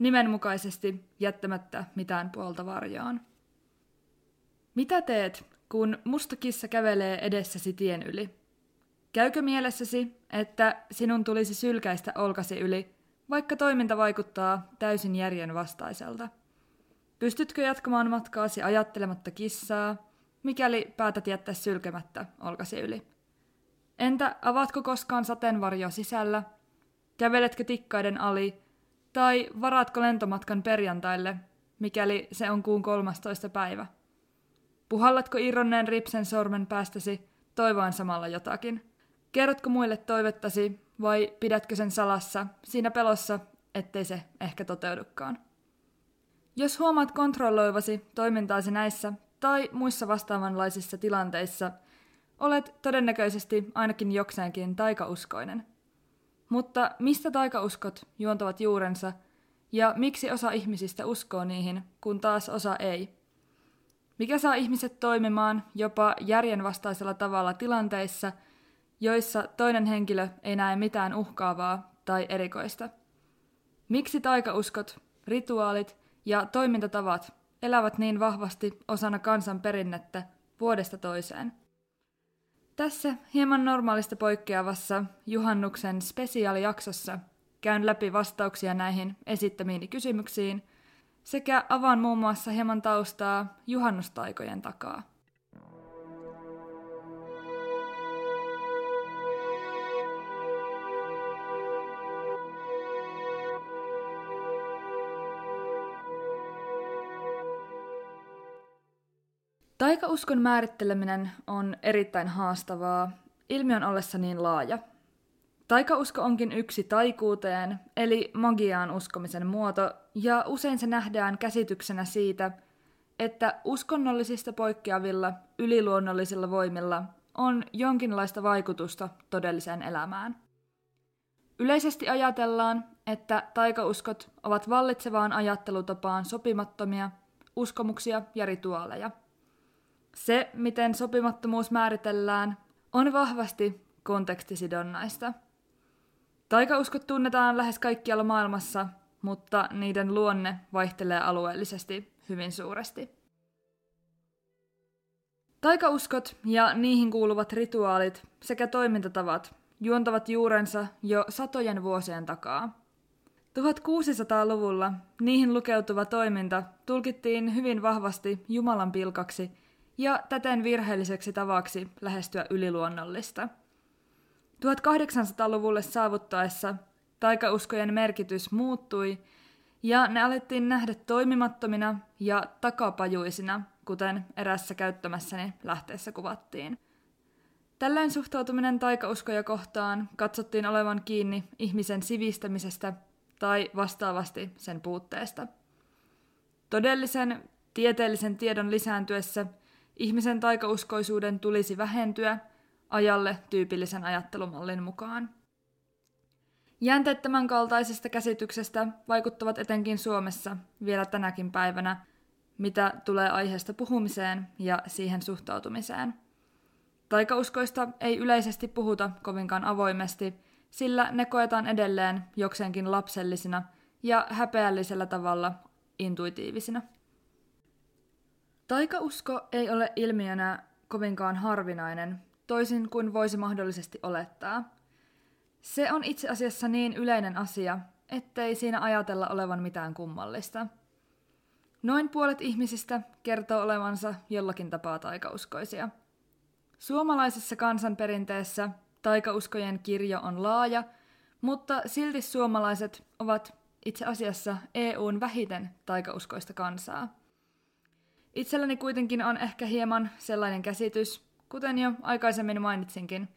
nimenmukaisesti jättämättä mitään puolta varjoon. Mitä teet, kun musta kissa kävelee edessäsi tien yli? Käykö mielessäsi, että sinun tulisi sylkäistä olkasi yli, vaikka toiminta vaikuttaa täysin järjen vastaiselta? Pystytkö jatkamaan matkaasi ajattelematta kissaa, mikäli päätät jättää sylkemättä olkasi yli? Entä avaatko koskaan sateenvarjo sisällä? Käveletkö tikkaiden ali tai varaatko lentomatkan perjantaille, mikäli se on kuun 13. päivä? Puhallatko irronneen ripsen sormen päästäsi toivoen samalla jotakin? Kerrotko muille toivettasi vai pidätkö sen salassa siinä pelossa, ettei se ehkä toteudukaan? Jos huomaat kontrolloivasi toimintaasi näissä tai muissa vastaavanlaisissa tilanteissa, olet todennäköisesti ainakin jokseenkin taikauskoinen. Mutta mistä taikauskot juontavat juurensa ja miksi osa ihmisistä uskoo niihin, kun taas osa ei? Mikä saa ihmiset toimimaan jopa järjenvastaisella tavalla tilanteissa, joissa toinen henkilö ei näe mitään uhkaavaa tai erikoista? Miksi taikauskot, rituaalit ja toimintatavat elävät niin vahvasti osana kansan perinnettä vuodesta toiseen? Tässä hieman normaalista poikkeavassa juhannuksen spesiaalijaksossa käyn läpi vastauksia näihin esittämiini kysymyksiin sekä avaan muun muassa hieman taustaa juhannustaikojen takaa. Taikauskon määritteleminen on erittäin haastavaa ilmiön ollessa niin laaja. Taikausko onkin yksi taikuuteen, eli magiaan uskomisen muoto, ja usein se nähdään käsityksenä siitä, että uskonnollisista poikkeavilla yliluonnollisilla voimilla on jonkinlaista vaikutusta todelliseen elämään. Yleisesti ajatellaan, että taikauskot ovat vallitsevaan ajattelutapaan sopimattomia uskomuksia ja rituaaleja – se, miten sopimattomuus määritellään, on vahvasti kontekstisidonnaista. Taikauskot tunnetaan lähes kaikkialla maailmassa, mutta niiden luonne vaihtelee alueellisesti hyvin suuresti. Taikauskot ja niihin kuuluvat rituaalit sekä toimintatavat juontavat juurensa jo satojen vuosien takaa. 1600-luvulla niihin lukeutuva toiminta tulkittiin hyvin vahvasti Jumalan pilkaksi ja täten virheelliseksi tavaksi lähestyä yliluonnollista. 1800-luvulle saavuttaessa taikauskojen merkitys muuttui ja ne alettiin nähdä toimimattomina ja takapajuisina, kuten erässä käyttämässäni lähteessä kuvattiin. Tällöin suhtautuminen taikauskoja kohtaan katsottiin olevan kiinni ihmisen sivistämisestä tai vastaavasti sen puutteesta. Todellisen tieteellisen tiedon lisääntyessä – ihmisen taikauskoisuuden tulisi vähentyä ajalle tyypillisen ajattelumallin mukaan. Jänteet tämän kaltaisesta käsityksestä vaikuttavat etenkin Suomessa vielä tänäkin päivänä, mitä tulee aiheesta puhumiseen ja siihen suhtautumiseen. Taikauskoista ei yleisesti puhuta kovinkaan avoimesti, sillä ne koetaan edelleen jokseenkin lapsellisina ja häpeällisellä tavalla intuitiivisina. Taikausko ei ole ilmiönä kovinkaan harvinainen, toisin kuin voisi mahdollisesti olettaa. Se on itse asiassa niin yleinen asia, ettei siinä ajatella olevan mitään kummallista. Noin puolet ihmisistä kertoo olevansa jollakin tapaa taikauskoisia. Suomalaisessa kansanperinteessä taikauskojen kirjo on laaja, mutta silti suomalaiset ovat itse asiassa EUn vähiten taikauskoista kansaa. Itselläni kuitenkin on ehkä hieman sellainen käsitys, kuten jo aikaisemmin mainitsinkin,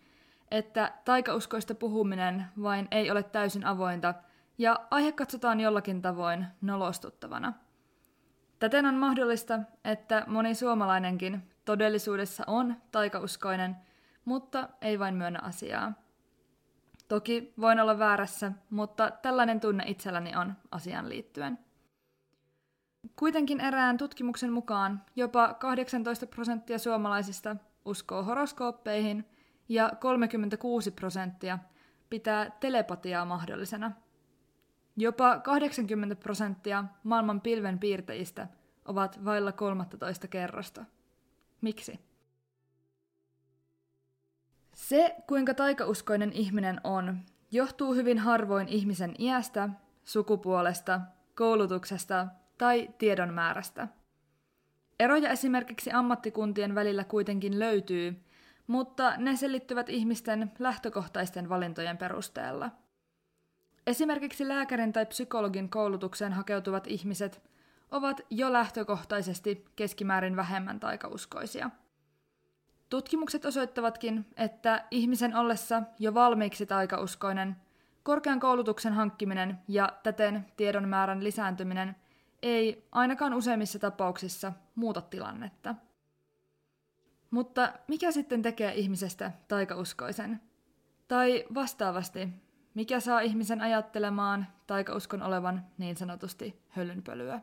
että taikauskoista puhuminen vain ei ole täysin avointa ja aihe katsotaan jollakin tavoin nolostuttavana. Täten on mahdollista, että moni suomalainenkin todellisuudessa on taikauskoinen, mutta ei vain myönnä asiaa. Toki voin olla väärässä, mutta tällainen tunne itselläni on asiaan liittyen. Kuitenkin erään tutkimuksen mukaan jopa 18 prosenttia suomalaisista uskoo horoskooppeihin ja 36 prosenttia pitää telepatiaa mahdollisena. Jopa 80 prosenttia maailman pilven piirtäjistä ovat vailla 13 kerrosta. Miksi? Se, kuinka taikauskoinen ihminen on, johtuu hyvin harvoin ihmisen iästä, sukupuolesta, koulutuksesta tai tiedon määrästä. Eroja esimerkiksi ammattikuntien välillä kuitenkin löytyy, mutta ne selittyvät ihmisten lähtökohtaisten valintojen perusteella. Esimerkiksi lääkärin tai psykologin koulutukseen hakeutuvat ihmiset ovat jo lähtökohtaisesti keskimäärin vähemmän taikauskoisia – Tutkimukset osoittavatkin, että ihmisen ollessa jo valmiiksi taikauskoinen, korkean koulutuksen hankkiminen ja täten tiedon määrän lisääntyminen ei ainakaan useimmissa tapauksissa muuta tilannetta. Mutta mikä sitten tekee ihmisestä taikauskoisen? Tai vastaavasti, mikä saa ihmisen ajattelemaan taikauskon olevan niin sanotusti hölynpölyä?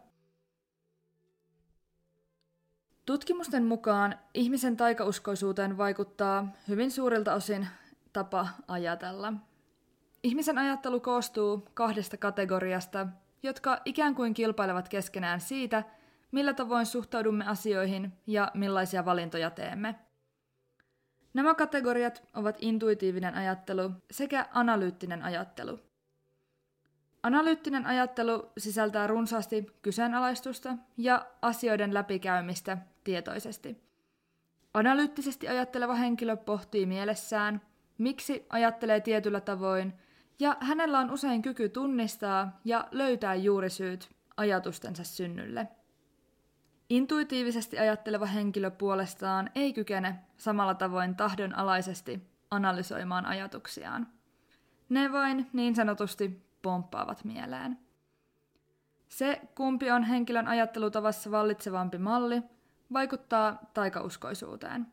Tutkimusten mukaan ihmisen taikauskoisuuteen vaikuttaa hyvin suurilta osin tapa ajatella. Ihmisen ajattelu koostuu kahdesta kategoriasta, jotka ikään kuin kilpailevat keskenään siitä, millä tavoin suhtaudumme asioihin ja millaisia valintoja teemme. Nämä kategoriat ovat intuitiivinen ajattelu sekä analyyttinen ajattelu. Analyyttinen ajattelu sisältää runsaasti kyseenalaistusta ja asioiden läpikäymistä tietoisesti. Analyyttisesti ajatteleva henkilö pohtii mielessään, miksi ajattelee tietyllä tavoin, ja hänellä on usein kyky tunnistaa ja löytää juurisyyt ajatustensa synnylle. Intuitiivisesti ajatteleva henkilö puolestaan ei kykene samalla tavoin tahdonalaisesti analysoimaan ajatuksiaan. Ne vain niin sanotusti pomppaavat mieleen. Se, kumpi on henkilön ajattelutavassa vallitsevampi malli, vaikuttaa taikauskoisuuteen.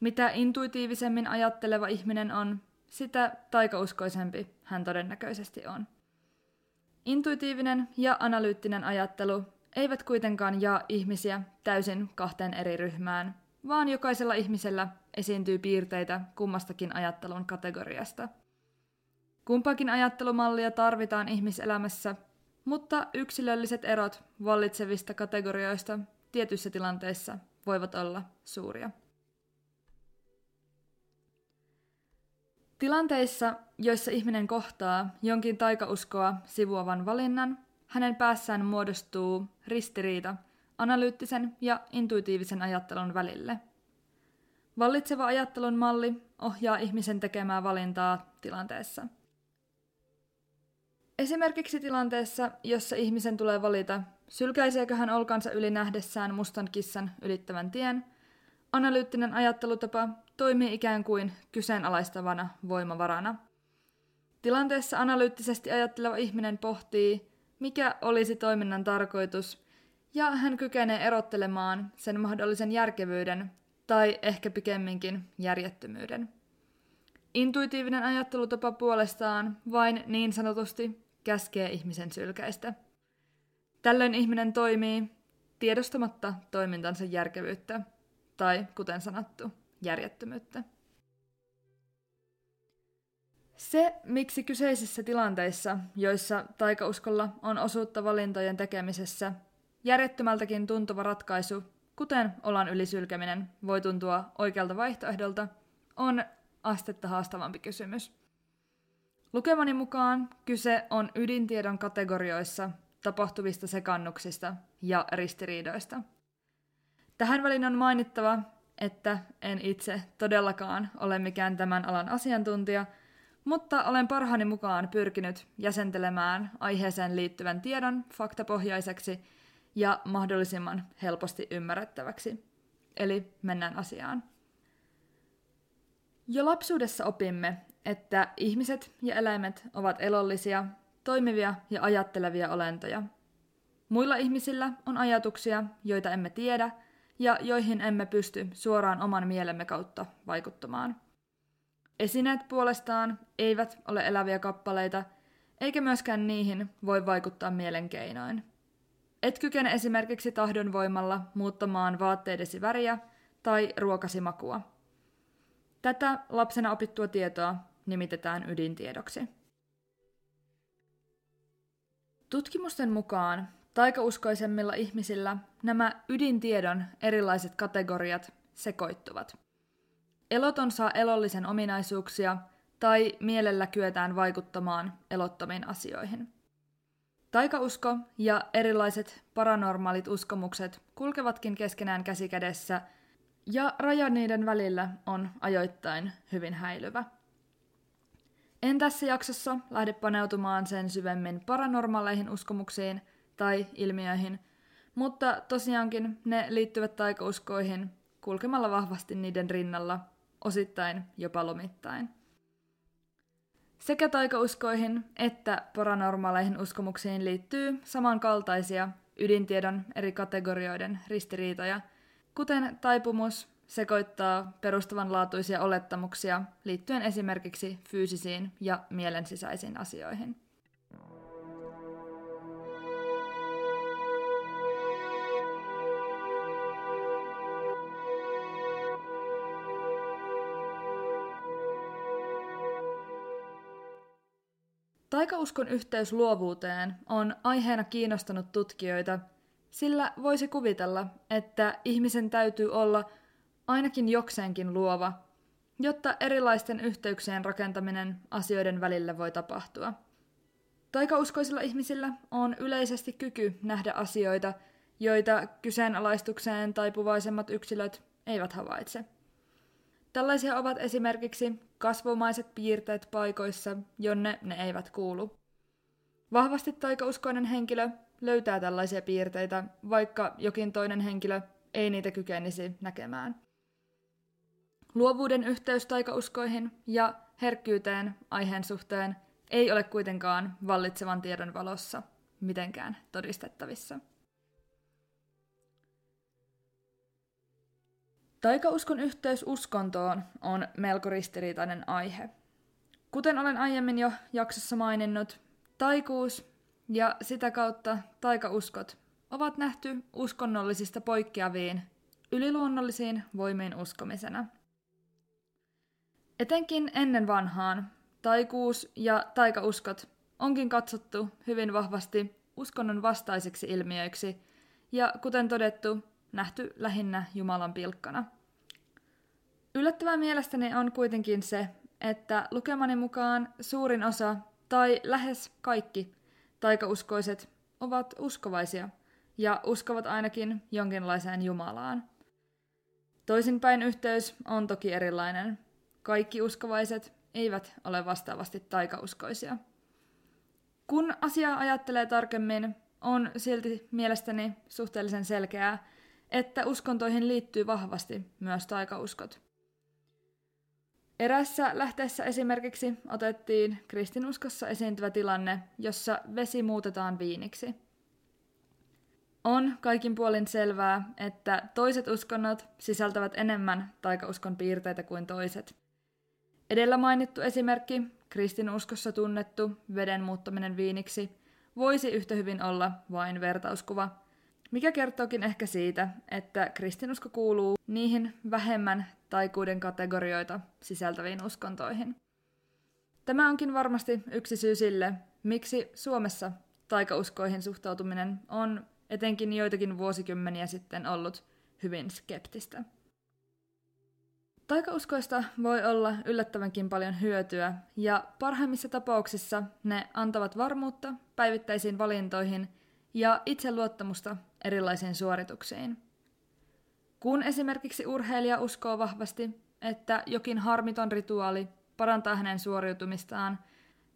Mitä intuitiivisemmin ajatteleva ihminen on, sitä taikauskoisempi hän todennäköisesti on. Intuitiivinen ja analyyttinen ajattelu eivät kuitenkaan jaa ihmisiä täysin kahteen eri ryhmään, vaan jokaisella ihmisellä esiintyy piirteitä kummastakin ajattelun kategoriasta. Kumpakin ajattelumallia tarvitaan ihmiselämässä, mutta yksilölliset erot vallitsevista kategorioista tietyissä tilanteissa voivat olla suuria. Tilanteissa, joissa ihminen kohtaa jonkin taikauskoa sivuavan valinnan, hänen päässään muodostuu ristiriita analyyttisen ja intuitiivisen ajattelun välille. Vallitseva ajattelun malli ohjaa ihmisen tekemää valintaa tilanteessa. Esimerkiksi tilanteessa, jossa ihmisen tulee valita Sylkäiseekö hän olkansa yli nähdessään mustan kissan ylittävän tien? Analyyttinen ajattelutapa toimii ikään kuin kyseenalaistavana voimavarana. Tilanteessa analyyttisesti ajatteleva ihminen pohtii, mikä olisi toiminnan tarkoitus, ja hän kykenee erottelemaan sen mahdollisen järkevyyden tai ehkä pikemminkin järjettömyyden. Intuitiivinen ajattelutapa puolestaan vain niin sanotusti käskee ihmisen sylkäistä – Tällöin ihminen toimii tiedostamatta toimintansa järkevyyttä, tai kuten sanottu, järjettömyyttä. Se, miksi kyseisissä tilanteissa, joissa taikauskolla on osuutta valintojen tekemisessä, järjettömältäkin tuntuva ratkaisu, kuten olan ylisylkeminen, voi tuntua oikealta vaihtoehdolta, on astetta haastavampi kysymys. Lukemani mukaan kyse on ydintiedon kategorioissa tapahtuvista sekannuksista ja ristiriidoista. Tähän väliin on mainittava, että en itse todellakaan ole mikään tämän alan asiantuntija, mutta olen parhaani mukaan pyrkinyt jäsentelemään aiheeseen liittyvän tiedon faktapohjaiseksi ja mahdollisimman helposti ymmärrettäväksi. Eli mennään asiaan. Jo lapsuudessa opimme, että ihmiset ja eläimet ovat elollisia toimivia ja ajattelevia olentoja. Muilla ihmisillä on ajatuksia, joita emme tiedä ja joihin emme pysty suoraan oman mielemme kautta vaikuttamaan. Esineet puolestaan eivät ole eläviä kappaleita, eikä myöskään niihin voi vaikuttaa mielenkeinoin. Et kykene esimerkiksi tahdon voimalla muuttamaan vaatteidesi väriä tai ruokasi makua. Tätä lapsena opittua tietoa nimitetään ydintiedoksi. Tutkimusten mukaan taikauskoisemmilla ihmisillä nämä ydintiedon erilaiset kategoriat sekoittuvat. Eloton saa elollisen ominaisuuksia tai mielellä kyetään vaikuttamaan elottomiin asioihin. Taikausko ja erilaiset paranormaalit uskomukset kulkevatkin keskenään käsikädessä, ja raja niiden välillä on ajoittain hyvin häilyvä. En tässä jaksossa lähde paneutumaan sen syvemmin paranormaaleihin uskomuksiin tai ilmiöihin, mutta tosiaankin ne liittyvät taikauskoihin kulkemalla vahvasti niiden rinnalla, osittain jopa lomittain. Sekä taikauskoihin että paranormaaleihin uskomuksiin liittyy samankaltaisia ydintiedon eri kategorioiden ristiriitoja, kuten taipumus sekoittaa perustavanlaatuisia olettamuksia liittyen esimerkiksi fyysisiin ja mielensisäisiin asioihin. Taikauskon yhteys luovuuteen on aiheena kiinnostanut tutkijoita, sillä voisi kuvitella, että ihmisen täytyy olla ainakin jokseenkin luova, jotta erilaisten yhteyksien rakentaminen asioiden välillä voi tapahtua. Taikauskoisilla ihmisillä on yleisesti kyky nähdä asioita, joita kyseenalaistukseen taipuvaisemmat yksilöt eivät havaitse. Tällaisia ovat esimerkiksi kasvomaiset piirteet paikoissa, jonne ne eivät kuulu. Vahvasti taikauskoinen henkilö löytää tällaisia piirteitä, vaikka jokin toinen henkilö ei niitä kykenisi näkemään. Luovuuden yhteys taikauskoihin ja herkkyyteen aiheen suhteen ei ole kuitenkaan vallitsevan tiedon valossa mitenkään todistettavissa. Taikauskon yhteys uskontoon on melko ristiriitainen aihe. Kuten olen aiemmin jo jaksossa maininnut, taikuus ja sitä kautta taikauskot ovat nähty uskonnollisista poikkeaviin yliluonnollisiin voimiin uskomisena. Etenkin ennen vanhaan taikuus ja taikauskot onkin katsottu hyvin vahvasti uskonnon vastaisiksi ilmiöiksi ja kuten todettu, nähty lähinnä Jumalan pilkkana. Yllättävää mielestäni on kuitenkin se, että lukemani mukaan suurin osa tai lähes kaikki taikauskoiset ovat uskovaisia ja uskovat ainakin jonkinlaiseen Jumalaan. Toisinpäin yhteys on toki erilainen. Kaikki uskovaiset eivät ole vastaavasti taikauskoisia. Kun asiaa ajattelee tarkemmin, on silti mielestäni suhteellisen selkeää, että uskontoihin liittyy vahvasti myös taikauskot. Erässä lähteessä esimerkiksi otettiin kristinuskossa esiintyvä tilanne, jossa vesi muutetaan viiniksi. On kaikin puolin selvää, että toiset uskonnot sisältävät enemmän taikauskon piirteitä kuin toiset. Edellä mainittu esimerkki, kristinuskossa tunnettu veden muuttaminen viiniksi, voisi yhtä hyvin olla vain vertauskuva – mikä kertookin ehkä siitä, että kristinusko kuuluu niihin vähemmän taikuuden kategorioita sisältäviin uskontoihin. Tämä onkin varmasti yksi syy sille, miksi Suomessa taikauskoihin suhtautuminen on etenkin joitakin vuosikymmeniä sitten ollut hyvin skeptistä. Taikauskoista voi olla yllättävänkin paljon hyötyä, ja parhaimmissa tapauksissa ne antavat varmuutta päivittäisiin valintoihin ja itseluottamusta erilaisiin suorituksiin. Kun esimerkiksi urheilija uskoo vahvasti, että jokin harmiton rituaali parantaa hänen suoriutumistaan,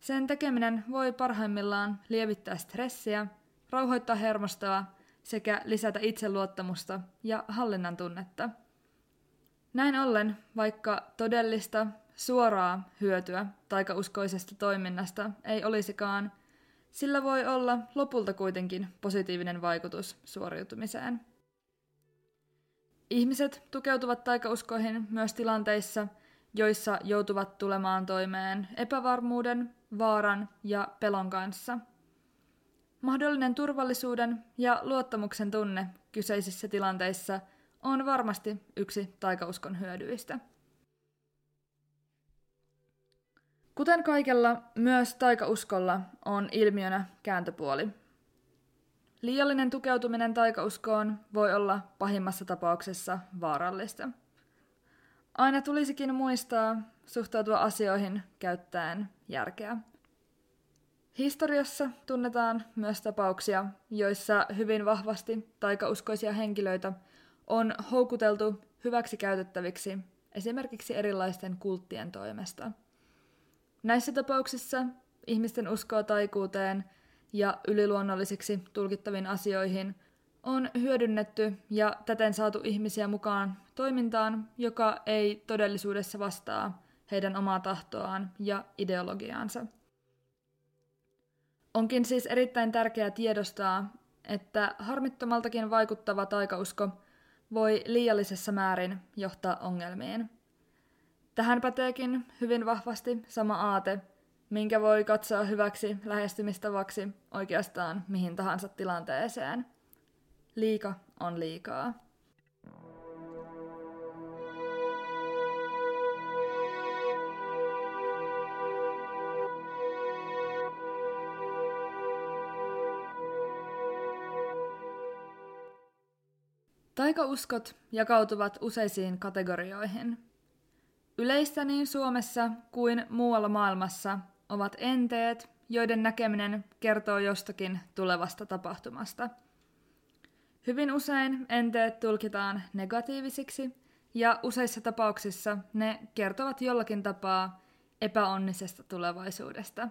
sen tekeminen voi parhaimmillaan lievittää stressiä, rauhoittaa hermostoa sekä lisätä itseluottamusta ja hallinnan tunnetta. Näin ollen, vaikka todellista, suoraa hyötyä taikauskoisesta toiminnasta ei olisikaan, sillä voi olla lopulta kuitenkin positiivinen vaikutus suoriutumiseen. Ihmiset tukeutuvat taikauskoihin myös tilanteissa, joissa joutuvat tulemaan toimeen epävarmuuden, vaaran ja pelon kanssa. Mahdollinen turvallisuuden ja luottamuksen tunne kyseisissä tilanteissa on varmasti yksi taikauskon hyödyistä. Kuten kaikella, myös taikauskolla on ilmiönä kääntöpuoli. Liiallinen tukeutuminen taikauskoon voi olla pahimmassa tapauksessa vaarallista. Aina tulisikin muistaa suhtautua asioihin käyttäen järkeä. Historiassa tunnetaan myös tapauksia, joissa hyvin vahvasti taikauskoisia henkilöitä on houkuteltu hyväksi käytettäviksi esimerkiksi erilaisten kulttien toimesta. Näissä tapauksissa ihmisten uskoa taikuuteen ja yliluonnollisiksi tulkittaviin asioihin on hyödynnetty ja täten saatu ihmisiä mukaan toimintaan, joka ei todellisuudessa vastaa heidän omaa tahtoaan ja ideologiaansa. Onkin siis erittäin tärkeää tiedostaa, että harmittomaltakin vaikuttava taikausko voi liiallisessa määrin johtaa ongelmiin. Tähän päteekin hyvin vahvasti sama aate, minkä voi katsoa hyväksi lähestymistavaksi oikeastaan mihin tahansa tilanteeseen. Liika on liikaa. Taikauskot jakautuvat useisiin kategorioihin. Yleistä niin Suomessa kuin muualla maailmassa ovat enteet, joiden näkeminen kertoo jostakin tulevasta tapahtumasta. Hyvin usein enteet tulkitaan negatiivisiksi ja useissa tapauksissa ne kertovat jollakin tapaa epäonnisesta tulevaisuudesta.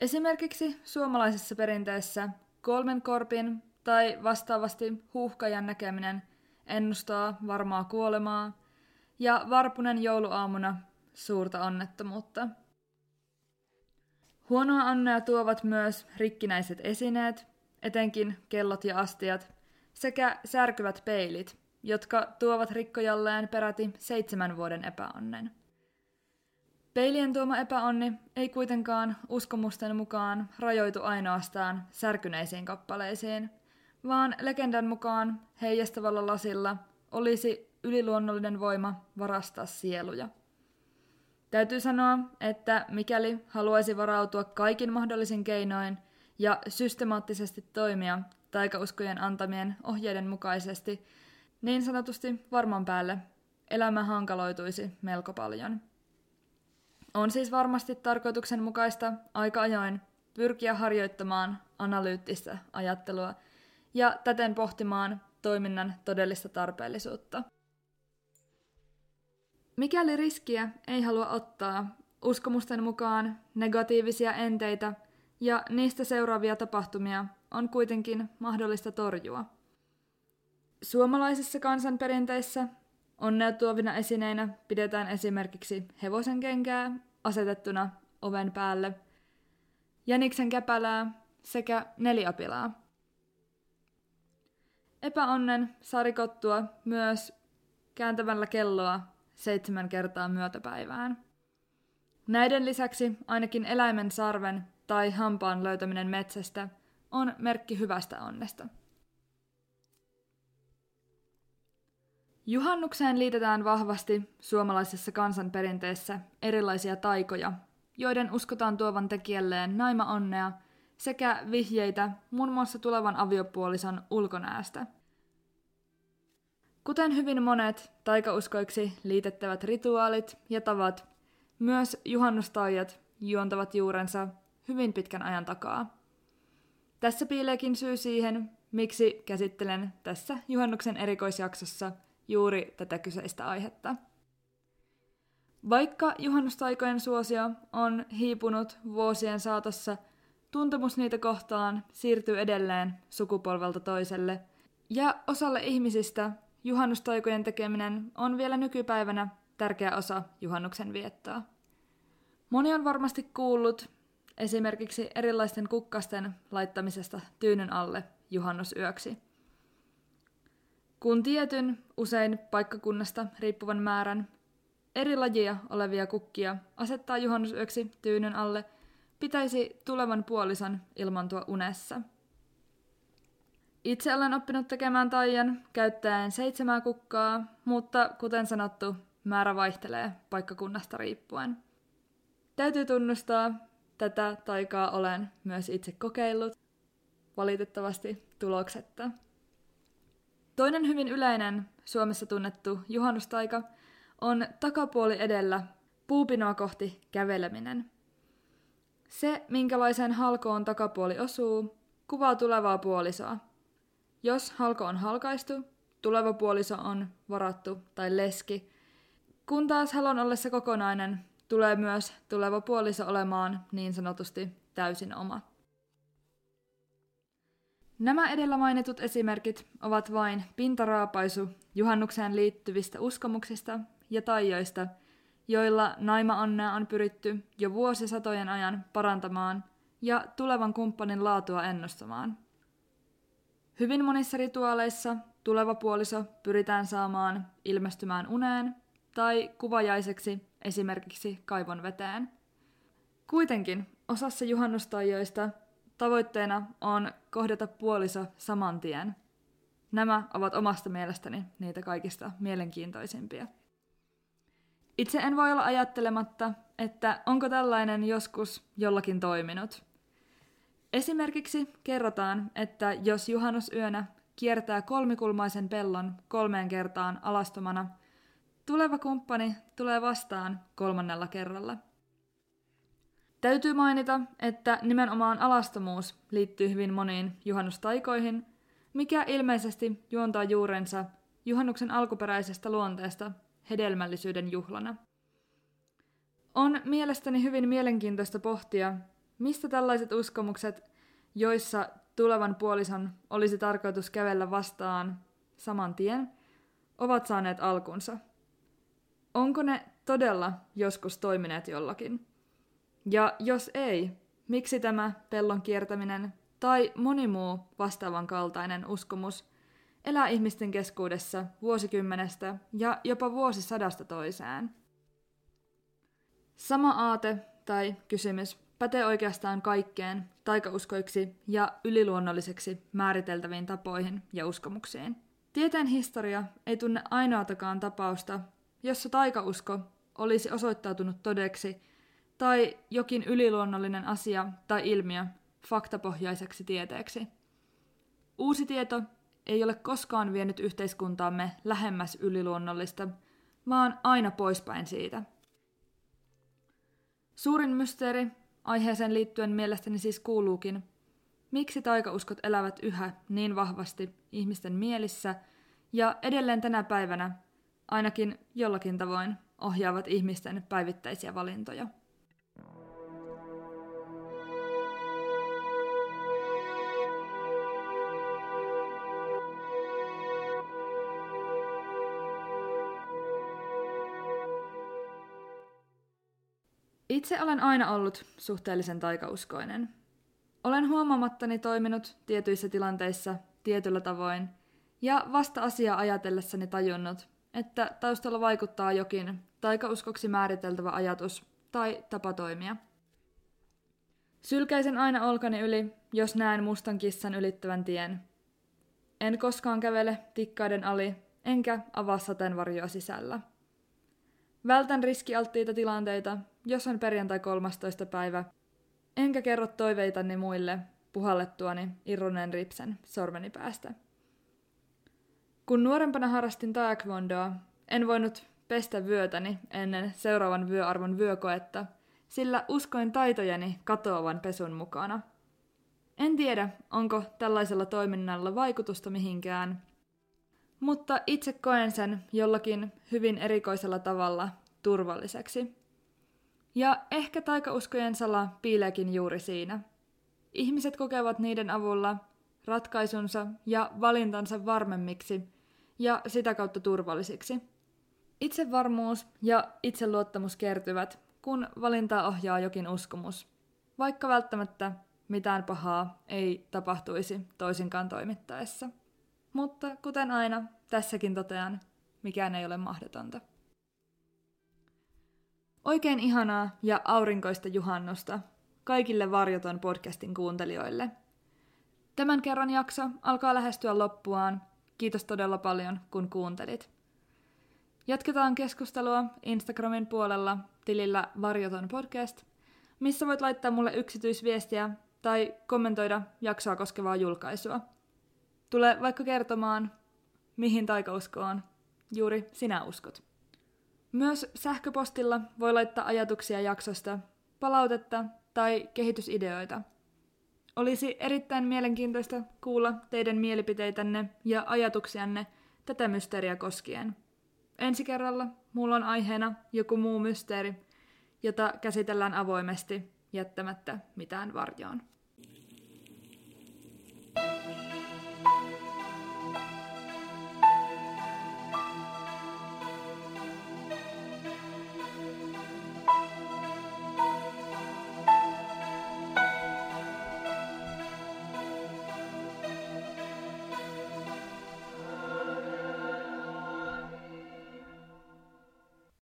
Esimerkiksi suomalaisessa perinteessä kolmen korpin tai vastaavasti huuhkajan näkeminen ennustaa varmaa kuolemaa ja varpunen jouluaamuna suurta onnettomuutta. Huonoa onnea tuovat myös rikkinäiset esineet, etenkin kellot ja astiat, sekä särkyvät peilit, jotka tuovat rikkojalleen peräti seitsemän vuoden epäonnen. Peilien tuoma epäonni ei kuitenkaan uskomusten mukaan rajoitu ainoastaan särkyneisiin kappaleisiin – vaan legendan mukaan heijastavalla lasilla olisi yliluonnollinen voima varastaa sieluja. Täytyy sanoa, että mikäli haluaisi varautua kaikin mahdollisin keinoin ja systemaattisesti toimia taikauskojen antamien ohjeiden mukaisesti, niin sanotusti varman päälle elämä hankaloituisi melko paljon. On siis varmasti tarkoituksenmukaista aika ajoin pyrkiä harjoittamaan analyyttistä ajattelua – ja täten pohtimaan toiminnan todellista tarpeellisuutta. Mikäli riskiä ei halua ottaa, uskomusten mukaan negatiivisia enteitä ja niistä seuraavia tapahtumia on kuitenkin mahdollista torjua. Suomalaisissa kansanperinteissä onnea tuovina esineinä pidetään esimerkiksi hevosen kenkää asetettuna oven päälle, jäniksen käpälää sekä neliapilaa. Epäonnen saa rikottua myös kääntämällä kelloa seitsemän kertaa myötäpäivään. Näiden lisäksi ainakin eläimen sarven tai hampaan löytäminen metsästä on merkki hyvästä onnesta. Juhannukseen liitetään vahvasti suomalaisessa kansanperinteessä erilaisia taikoja, joiden uskotaan tuovan tekijälleen naima-onnea sekä vihjeitä muun muassa tulevan aviopuolison ulkonäästä. Kuten hyvin monet taikauskoiksi liitettävät rituaalit ja tavat, myös juhannustaijat juontavat juurensa hyvin pitkän ajan takaa. Tässä piileekin syy siihen, miksi käsittelen tässä juhannuksen erikoisjaksossa juuri tätä kyseistä aihetta. Vaikka juhannustaikojen suosio on hiipunut vuosien saatossa – Tuntemus niitä kohtaan siirtyy edelleen sukupolvelta toiselle, ja osalle ihmisistä juhannustaikojen tekeminen on vielä nykypäivänä tärkeä osa juhannuksen viettoa. Moni on varmasti kuullut esimerkiksi erilaisten kukkasten laittamisesta tyynyn alle juhannusyöksi. Kun tietyn, usein paikkakunnasta riippuvan määrän eri lajia olevia kukkia asettaa juhannusyöksi tyynyn alle, pitäisi tulevan puolison ilmantua unessa. Itse olen oppinut tekemään taian käyttäen seitsemää kukkaa, mutta kuten sanottu, määrä vaihtelee paikkakunnasta riippuen. Täytyy tunnustaa, tätä taikaa olen myös itse kokeillut, valitettavasti tuloksetta. Toinen hyvin yleinen Suomessa tunnettu juhannustaika on takapuoli edellä puupinoa kohti käveleminen. Se, minkälaiseen halkoon takapuoli osuu, kuvaa tulevaa puolisoa. Jos halko on halkaistu, tuleva puoliso on varattu tai leski, kun taas halon ollessa kokonainen, tulee myös tuleva puoliso olemaan niin sanotusti täysin oma. Nämä edellä mainitut esimerkit ovat vain pintaraapaisu juhannukseen liittyvistä uskomuksista ja taijoista, joilla naima-onnea on pyritty jo vuosisatojen ajan parantamaan ja tulevan kumppanin laatua ennustamaan. Hyvin monissa rituaaleissa tuleva puoliso pyritään saamaan ilmestymään uneen tai kuvajaiseksi esimerkiksi kaivon veteen. Kuitenkin osassa juhannustaijoista tavoitteena on kohdata puoliso saman tien. Nämä ovat omasta mielestäni niitä kaikista mielenkiintoisimpia. Itse en voi olla ajattelematta, että onko tällainen joskus jollakin toiminut. Esimerkiksi kerrotaan, että jos juhannusyönä kiertää kolmikulmaisen pellon kolmeen kertaan alastomana – Tuleva kumppani tulee vastaan kolmannella kerralla. Täytyy mainita, että nimenomaan alastomuus liittyy hyvin moniin juhannustaikoihin, mikä ilmeisesti juontaa juurensa juhannuksen alkuperäisestä luonteesta hedelmällisyyden juhlana. On mielestäni hyvin mielenkiintoista pohtia, mistä tällaiset uskomukset, joissa tulevan puolison olisi tarkoitus kävellä vastaan saman tien, ovat saaneet alkunsa – onko ne todella joskus toimineet jollakin? Ja jos ei, miksi tämä pellon kiertäminen tai moni muu vastaavan kaltainen uskomus elää ihmisten keskuudessa vuosikymmenestä ja jopa vuosisadasta toiseen? Sama aate tai kysymys pätee oikeastaan kaikkeen taikauskoiksi ja yliluonnolliseksi määriteltäviin tapoihin ja uskomuksiin. Tieteen historia ei tunne ainoatakaan tapausta, jossa taikausko olisi osoittautunut todeksi tai jokin yliluonnollinen asia tai ilmiö faktapohjaiseksi tieteeksi. Uusi tieto ei ole koskaan vienyt yhteiskuntaamme lähemmäs yliluonnollista, vaan aina poispäin siitä. Suurin mysteeri aiheeseen liittyen mielestäni siis kuuluukin, miksi taikauskot elävät yhä niin vahvasti ihmisten mielissä ja edelleen tänä päivänä ainakin jollakin tavoin ohjaavat ihmisten päivittäisiä valintoja. Itse olen aina ollut suhteellisen taikauskoinen. Olen huomaamattani toiminut tietyissä tilanteissa tietyllä tavoin ja vasta asiaa ajatellessani tajunnut, että taustalla vaikuttaa jokin taikauskoksi määriteltävä ajatus tai tapa toimia. Sylkäisen aina olkani yli, jos näen mustan kissan ylittävän tien. En koskaan kävele tikkaiden ali, enkä avaa sateenvarjoa sisällä. Vältän riskialttiita tilanteita, jos on perjantai 13. päivä, enkä kerro toiveitani muille puhallettuani irroneen ripsen sormeni päästä. Kun nuorempana harrastin taekwondoa, en voinut pestä vyötäni ennen seuraavan vyöarvon vyökoetta, sillä uskoin taitojeni katoavan pesun mukana. En tiedä, onko tällaisella toiminnalla vaikutusta mihinkään, mutta itse koen sen jollakin hyvin erikoisella tavalla turvalliseksi. Ja ehkä taikauskojen sala piileekin juuri siinä. Ihmiset kokevat niiden avulla ratkaisunsa ja valintansa varmemmiksi ja sitä kautta turvallisiksi. Itsevarmuus ja itseluottamus kertyvät, kun valintaa ohjaa jokin uskomus. vaikka välttämättä mitään pahaa ei tapahtuisi toisinkaan toimittaessa. Mutta kuten aina, tässäkin totean, mikään ei ole mahdotonta. Oikein ihanaa ja aurinkoista juhannusta kaikille Varjoton podcastin kuuntelijoille. Tämän kerran jakso alkaa lähestyä loppuaan. Kiitos todella paljon, kun kuuntelit. Jatketaan keskustelua Instagramin puolella tilillä Varjoton podcast, missä voit laittaa mulle yksityisviestiä tai kommentoida jaksoa koskevaa julkaisua. Tule vaikka kertomaan, mihin taikauskoon juuri sinä uskot. Myös sähköpostilla voi laittaa ajatuksia jaksosta, palautetta tai kehitysideoita. Olisi erittäin mielenkiintoista kuulla teidän mielipiteitänne ja ajatuksianne tätä mysteeriä koskien. Ensi kerralla mulla on aiheena joku muu mysteeri, jota käsitellään avoimesti jättämättä mitään varjoon.